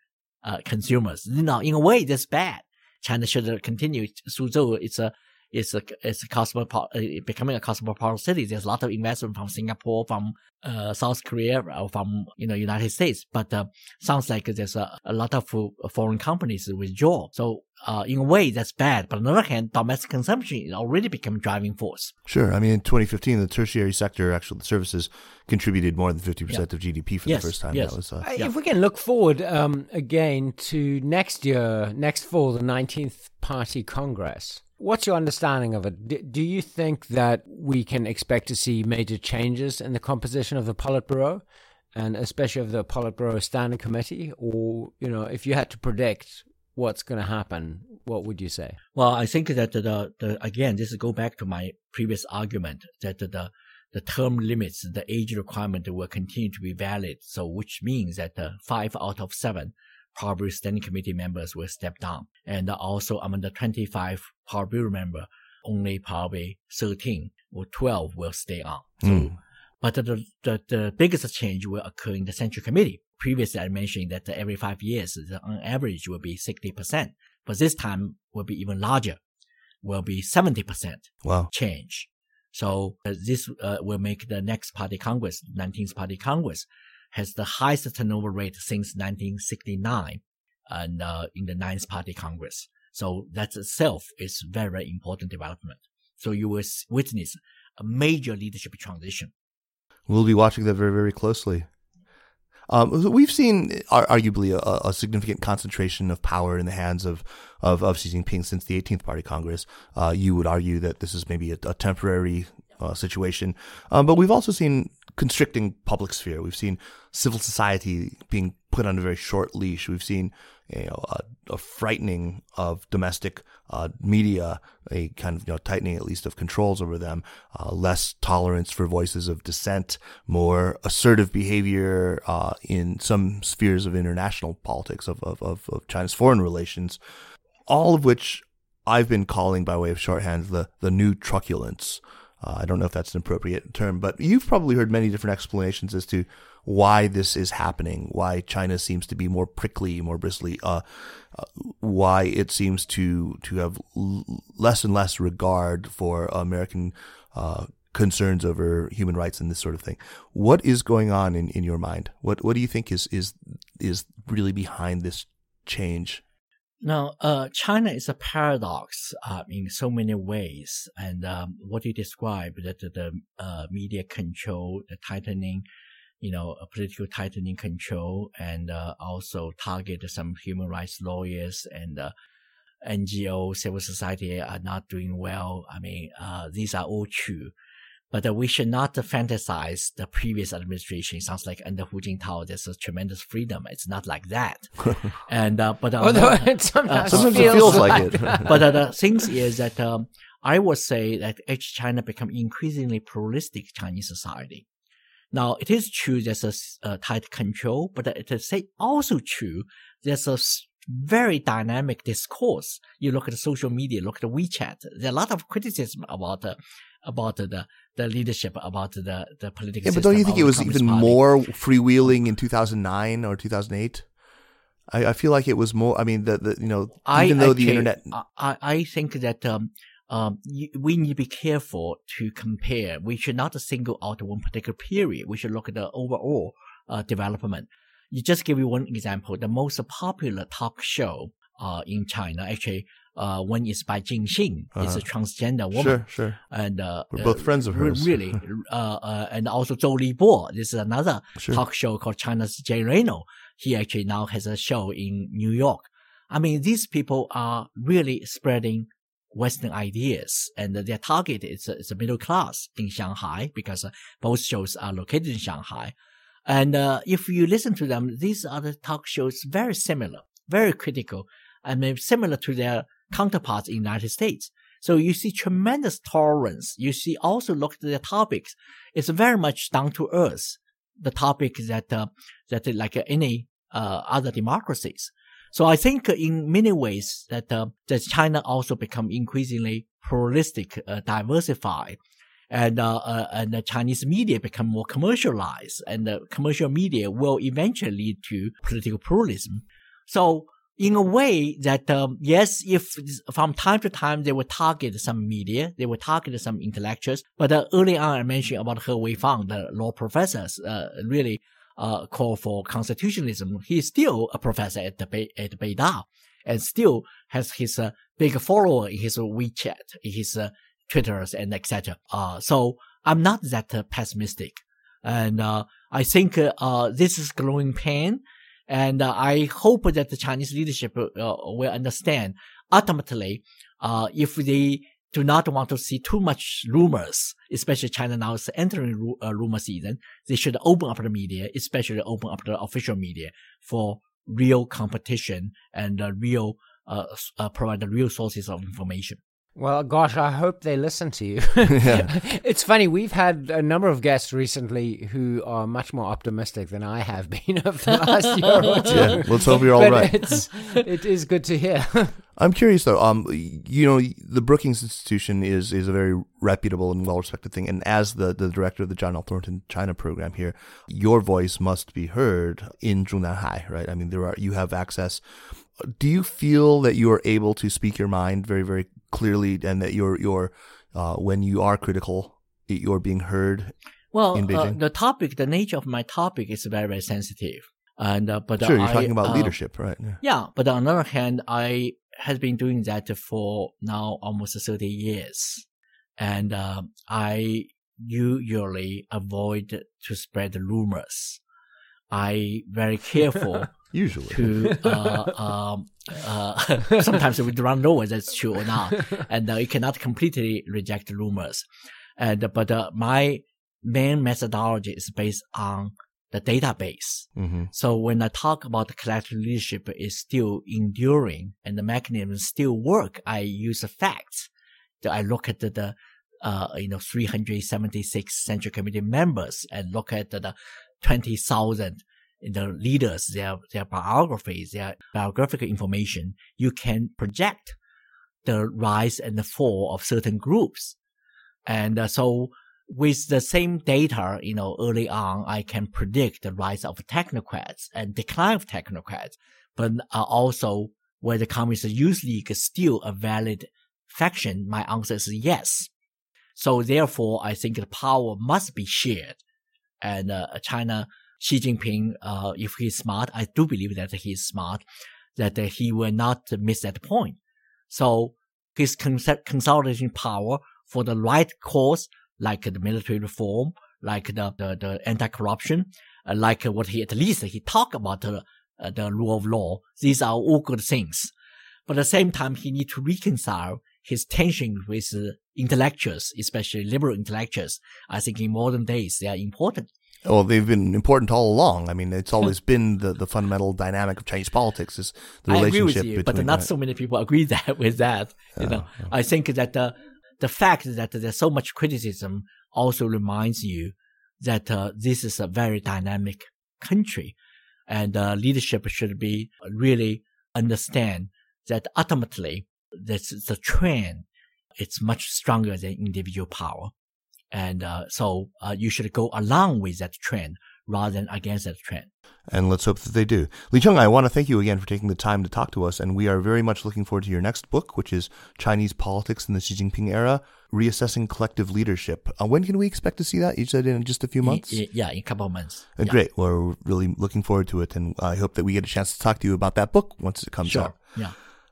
uh, consumers. You know, in a way, that's bad. China should continue. Suzhou, it's a, it's a it's a cosmopolitan becoming a cosmopolitan city. There's a lot of investment from Singapore, from uh, South Korea, or from you know United States. But uh, sounds like there's a, a lot of foreign companies withdraw. So uh, in a way, that's bad. But on the other hand, domestic consumption is already become a driving force. Sure. I mean, in 2015, the tertiary sector, actually, the services contributed more than 50% yeah. of GDP for yes, the first time. Yes. Was, uh, yeah. If we can look forward um, again to next year, next fall, the 19th Party Congress. What's your understanding of it? Do you think that we can expect to see major changes in the composition of the Politburo, and especially of the Politburo Standing Committee? Or, you know, if you had to predict what's going to happen, what would you say? Well, I think that the, the again, this go back to my previous argument that the the term limits, the age requirement will continue to be valid. So, which means that uh, five out of seven probably standing committee members will step down. And also among the 25 Politburo member, only probably 13 or 12 will stay on. So, mm. But the, the, the biggest change will occur in the central committee. Previously, I mentioned that every five years, on average, will be 60%. But this time will be even larger, will be 70% wow. change. So uh, this uh, will make the next party Congress, 19th party Congress, has the highest turnover rate since 1969 and uh, in the Ninth Party Congress. So that itself is very, very important development. So you will witness a major leadership transition. We'll be watching that very, very closely. Um, we've seen arguably a, a, significant concentration of power in the hands of, of, of Xi Jinping since the 18th Party Congress. Uh, you would argue that this is maybe a, a temporary uh, situation. Um, but we've also seen constricting public sphere. We've seen civil society being put on a very short leash. We've seen you know, a, a frightening of domestic uh, media, a kind of you know, tightening at least of controls over them, uh, less tolerance for voices of dissent, more assertive behavior uh, in some spheres of international politics of, of, of, of China's foreign relations, all of which I've been calling by way of shorthand the, the new truculence. Uh, I don't know if that's an appropriate term, but you've probably heard many different explanations as to why this is happening, why China seems to be more prickly, more bristly, uh, uh, why it seems to to have l- less and less regard for American uh, concerns over human rights and this sort of thing. What is going on in, in your mind? What what do you think is is is really behind this change? Now, uh, China is a paradox uh, in so many ways, and um, what you describe that the uh, media control, the tightening, you know, political tightening control, and uh, also target some human rights lawyers and uh, NGO, civil society are not doing well. I mean, uh, these are all true. But uh, we should not fantasize the previous administration. It sounds like under Hu Jintao, there's a tremendous freedom. It's not like that. and uh, but uh, it sometimes, sometimes feels, it feels like, it. but uh, the thing is that um, I would say that as China become increasingly pluralistic Chinese society. Now it is true there's a, a tight control, but it is also true there's a very dynamic discourse. You look at the social media, look at the WeChat. There are a lot of criticism about the about the the leadership, about the the political. Yeah, but don't you think it was even Party. more freewheeling in 2009 or 2008? I, I feel like it was more. I mean, the, the you know, I even though the actually- internet. I, I think that um, um, we need to be careful to compare. We should not single out one particular period. We should look at the overall uh, development. You just give you one example. The most popular talk show uh, in China, actually, uh, one is by Jin Xing. It's a transgender woman. Sure, sure. And uh, We're uh, both friends of hers. Really, uh, uh, and also Zhou Libo. This is another Sure. talk show called China's Jay Leno. He actually now has a show in New York. I mean, these people are really spreading Western ideas, and their target is is a middle class in Shanghai because uh, both shows are located in Shanghai. And uh, if you listen to them, these are the talk shows very similar, very critical, I mean similar to their counterparts in the United States. So you see tremendous tolerance. You see also look at the topics. It's very much down to earth. The topic that uh, that uh, like any uh, other democracies. So I think uh, in many ways that uh, that China also become increasingly pluralistic, uh, diversified, and uh, uh, and the Chinese media become more commercialized, and the commercial media will eventually lead to political pluralism. So in a way that um, yes, if from time to time they will target some media, they will target some intellectuals. But uh, early on, I mentioned about He Weifang the law professors, uh, really uh, call for constitutionalism. He's still a professor at the Bei, at Beida, and still has his uh, big follower in his WeChat, in his uh, Twitters, and etc. Uh, so I'm not that uh, pessimistic, and uh, I think uh, this is growing pain. And uh, I hope that the Chinese leadership uh, will understand ultimately, uh, if they do not want to see too much rumors, especially China now is entering ru- uh, rumor season, they should open up the media, especially open up the official media for real competition and uh, real, uh, uh, provide the real sources of information. Well, gosh, I hope they listen to you. Yeah. it's funny, we've had a number of guests recently who are much more optimistic than I have been over the last year or two. Yeah, let's hope you're all but right. It's, it is good to hear. I'm curious though. Um, you know, the Brookings Institution is is a very reputable and well respected thing, and as the the director of the John L. Thornton China program here, your voice must be heard in Zhongnanhai, right? I mean, there are you have access. Do you feel that you are able to speak your mind very very clearly, and that you're you're uh, when you are critical, you're being heard? Well, uh, the topic, the nature of my topic is very, very sensitive. And, uh, but Sure, you're I, talking about uh, leadership, right? Yeah. Yeah, but on the other hand, I has been doing that for now almost 30 years. And uh, I usually avoid to spread rumors. I very careful Usually, to uh, um, uh, sometimes we don't know whether it's true or not, and uh, you cannot completely reject rumors. And but uh, my main methodology is based on the database. hmm So when I talk about the collective leadership is still enduring and the mechanisms still work, I use the facts. That I look at the, the uh, you know, 376 central committee members and look at the 20,000 the leaders, their, their biographies, their biographical information. You can project the rise and the fall of certain groups. And uh, so with the same data, you know, early on, I can predict the rise of technocrats and decline of technocrats, but uh, also whether the Communist Youth League is still a valid faction. My answer is yes. So therefore, I think the power must be shared. And uh, China, Xi Jinping, uh, if he's smart, I do believe that he's smart, that uh, he will not miss that point. So his cons- consolidating power for the right cause, like the military reform, like the, the, the anti-corruption, uh, like what he, at least he talked about the, uh, the rule of law. These are all good things. But at the same time, he need to reconcile his tension with uh, intellectuals, especially liberal intellectuals. I think in modern days, they are important. Well, they've been important all along. I mean, it's always been the, the fundamental dynamic of Chinese politics is the I agree relationship with you, between. but not right. so many people agree that with that. You know, I think that the the fact that there's so much criticism also reminds you that uh, this is a very dynamic country, and uh, leadership should be really understand that ultimately this the trend it's much stronger than individual power. And uh, so uh, you should go along with that trend rather than against that trend. And let's hope that they do. Li Cheng, I want to thank you again for taking the time to talk to us. And we are very much looking forward to your next book, which is Chinese Politics in the Xi Jinping Era Reassessing Collective Leadership. Uh, when can we expect to see that? You said in just a few months? yeah, in a couple of months. Uh, yeah. Great. We're really looking forward to it. And I hope that we get a chance to talk to you about that book once it comes sure. out. Yeah.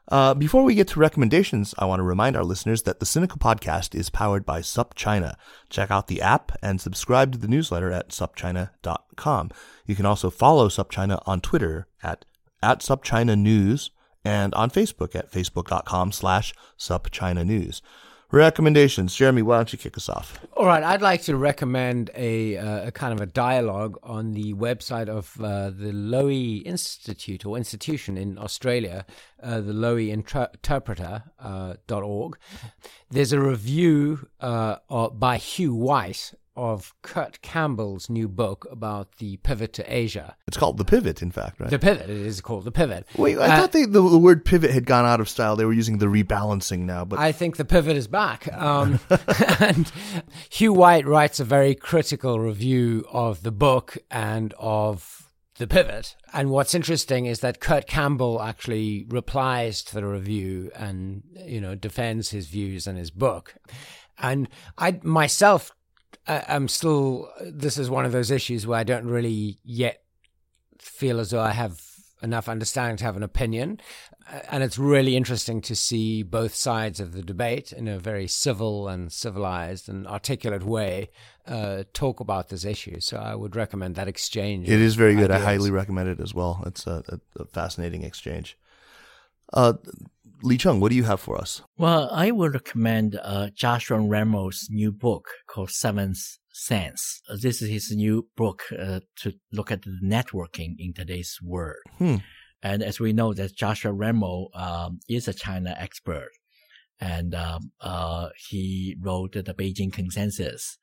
Uh, before we get to recommendations, I want to remind our listeners that the Sinica Podcast is powered by SupChina. Check out the app and subscribe to the newsletter at supchina.com. You can also follow SupChina on Twitter at, at SupChina News and on Facebook at facebook.com slash SupChina News. Recommendations. Jeremy, why don't you kick us off? All right, I'd like to recommend a, uh, a kind of a dialogue on the website of uh, the Lowy Institute or institution in Australia, uh, the Lowy Interpreter.org. There's a review uh, by Hugh White of Kurt Campbell's new book about the pivot to Asia. It's called The Pivot, in fact, right? The Pivot. It is called The Pivot. Wait, I uh, thought they, the, the, word pivot had gone out of style. They were using the rebalancing now, but I think the pivot is back. Um, and Hugh White writes a very critical review of the book and of the pivot. And what's interesting is that Kurt Campbell actually replies to the review and you know defends his views and his book. And I myself I'm still. This is one of those issues where I don't really yet feel as though I have enough understanding to have an opinion. And it's really interesting to see both sides of the debate in a very civil and civilized and articulate way uh, talk about this issue. So I would recommend that exchange. It is very good. Ideas. I highly recommend it as well. It's a, a, a fascinating exchange. Uh, Li Cheng, what do you have for us? Well, I would recommend uh, Joshua Ramo's new book called Seventh Sense. Uh, this is his new book uh, to look at networking in today's world. Hmm. And as we know, that Joshua Ramos um, is a China expert, and um, uh, he wrote the Beijing Consensus.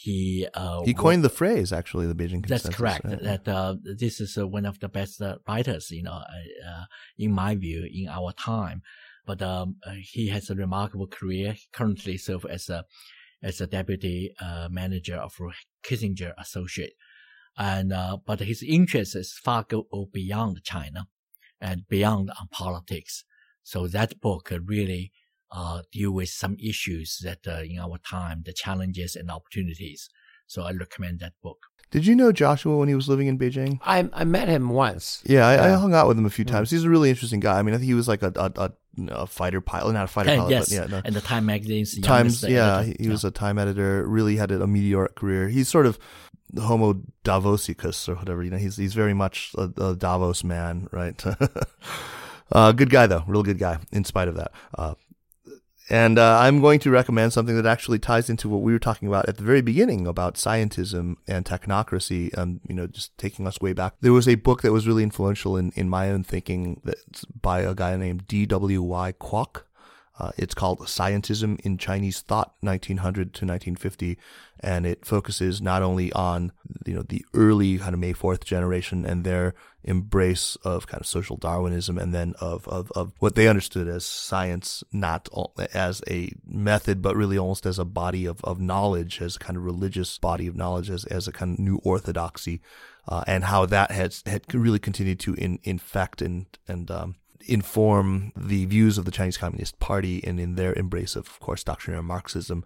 He uh, he coined the phrase actually the Beijing Consensus. That's correct. That uh, this is uh, one of the best uh, writers, you know, uh, in my view, in our time. But um, uh, he has a remarkable career. He currently serves as a as a deputy manager of Kissinger Associate, and but his interests is far go beyond China and beyond on politics. So that book really uh, deal with some issues that uh, in our time, the challenges and opportunities. So I recommend that book. Did you know Joshua when he was living in Beijing? I I met him once. Yeah, I, I hung out with him a few mm. times. He's a really interesting guy. I mean, I think he was like a, a, a, a fighter pilot, not a fighter pilot, yes. but yeah, no. and the Time magazine's Times. Yeah, editor. he, he was a Time editor. Really had a meteoric career. He's sort of Homo Davosicus or whatever. You know, he's he's very much a, a Davos man, right? uh, good guy though, real good guy. In spite of that, uh, and uh, I'm going to recommend something that actually ties into what we were talking about at the very beginning about scientism and technocracy, and you know, just taking us way back. There was a book that was really influential in, in my own thinking that's by a guy named D.W.Y. Kwok. Uh, it's called Scientism in Chinese Thought, 1900 to 1950, and it focuses not only on you know the early kind of May Fourth generation and their embrace of kind of social Darwinism, and then of, of of what they understood as science, not as a method, but really almost as a body of, of knowledge, as a kind of religious body of knowledge, as as a kind of new orthodoxy, uh, and how that has had really continued to in, infect and and um, inform the views of the Chinese Communist Party and in their embrace of, of course, doctrinaire Marxism.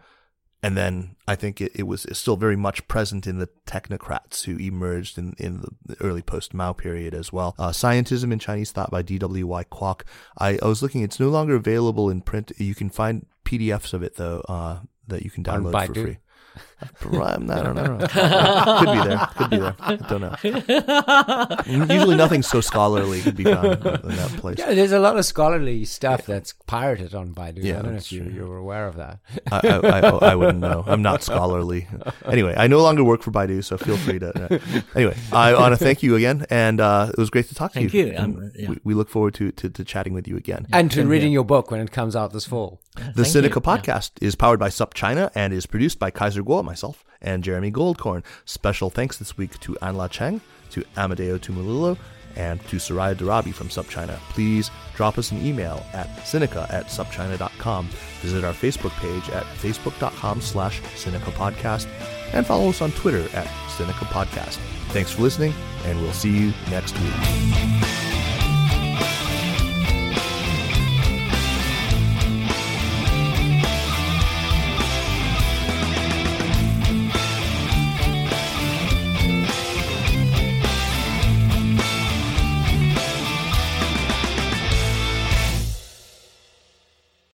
And then I think it, it was still very much present in the technocrats who emerged in, in the early post Mao period as well. Uh, Scientism in Chinese Thought by D.W.Y. Kwok. I, I, was looking, it's no longer available in print. You can find PDFs of it, though, uh, that you can download for free. I don't know. Could be there. Could be there. I don't know. Usually nothing so scholarly could be found in that place. Yeah, there's a lot of scholarly stuff yeah. that's pirated on Baidu. Yeah, I don't know if you, you're aware of that. I, I, I, I, wouldn't know. I'm not scholarly. Anyway, I no longer work for Baidu, so feel free to. Uh, anyway, I want to thank you again, and uh, it was great to talk thank to you. you. Um, yeah. we, we, look forward to, to, to, chatting with you again. And to reading your book when it comes out this fall. The Sinica podcast is powered by SupChina and is produced by Kaiser Kuo, myself, and Jeremy Goldkorn. Special thanks this week to Anla Cheng, to Amadeo Tumulilo, And to Soraya Darabi from SupChina. please drop us an email at Sinica at supchina.com. Visit our Facebook page at facebook.com slash Sinica Podcast and follow us on Twitter at Sinica Podcast. Thanks for listening, and we'll see you next week.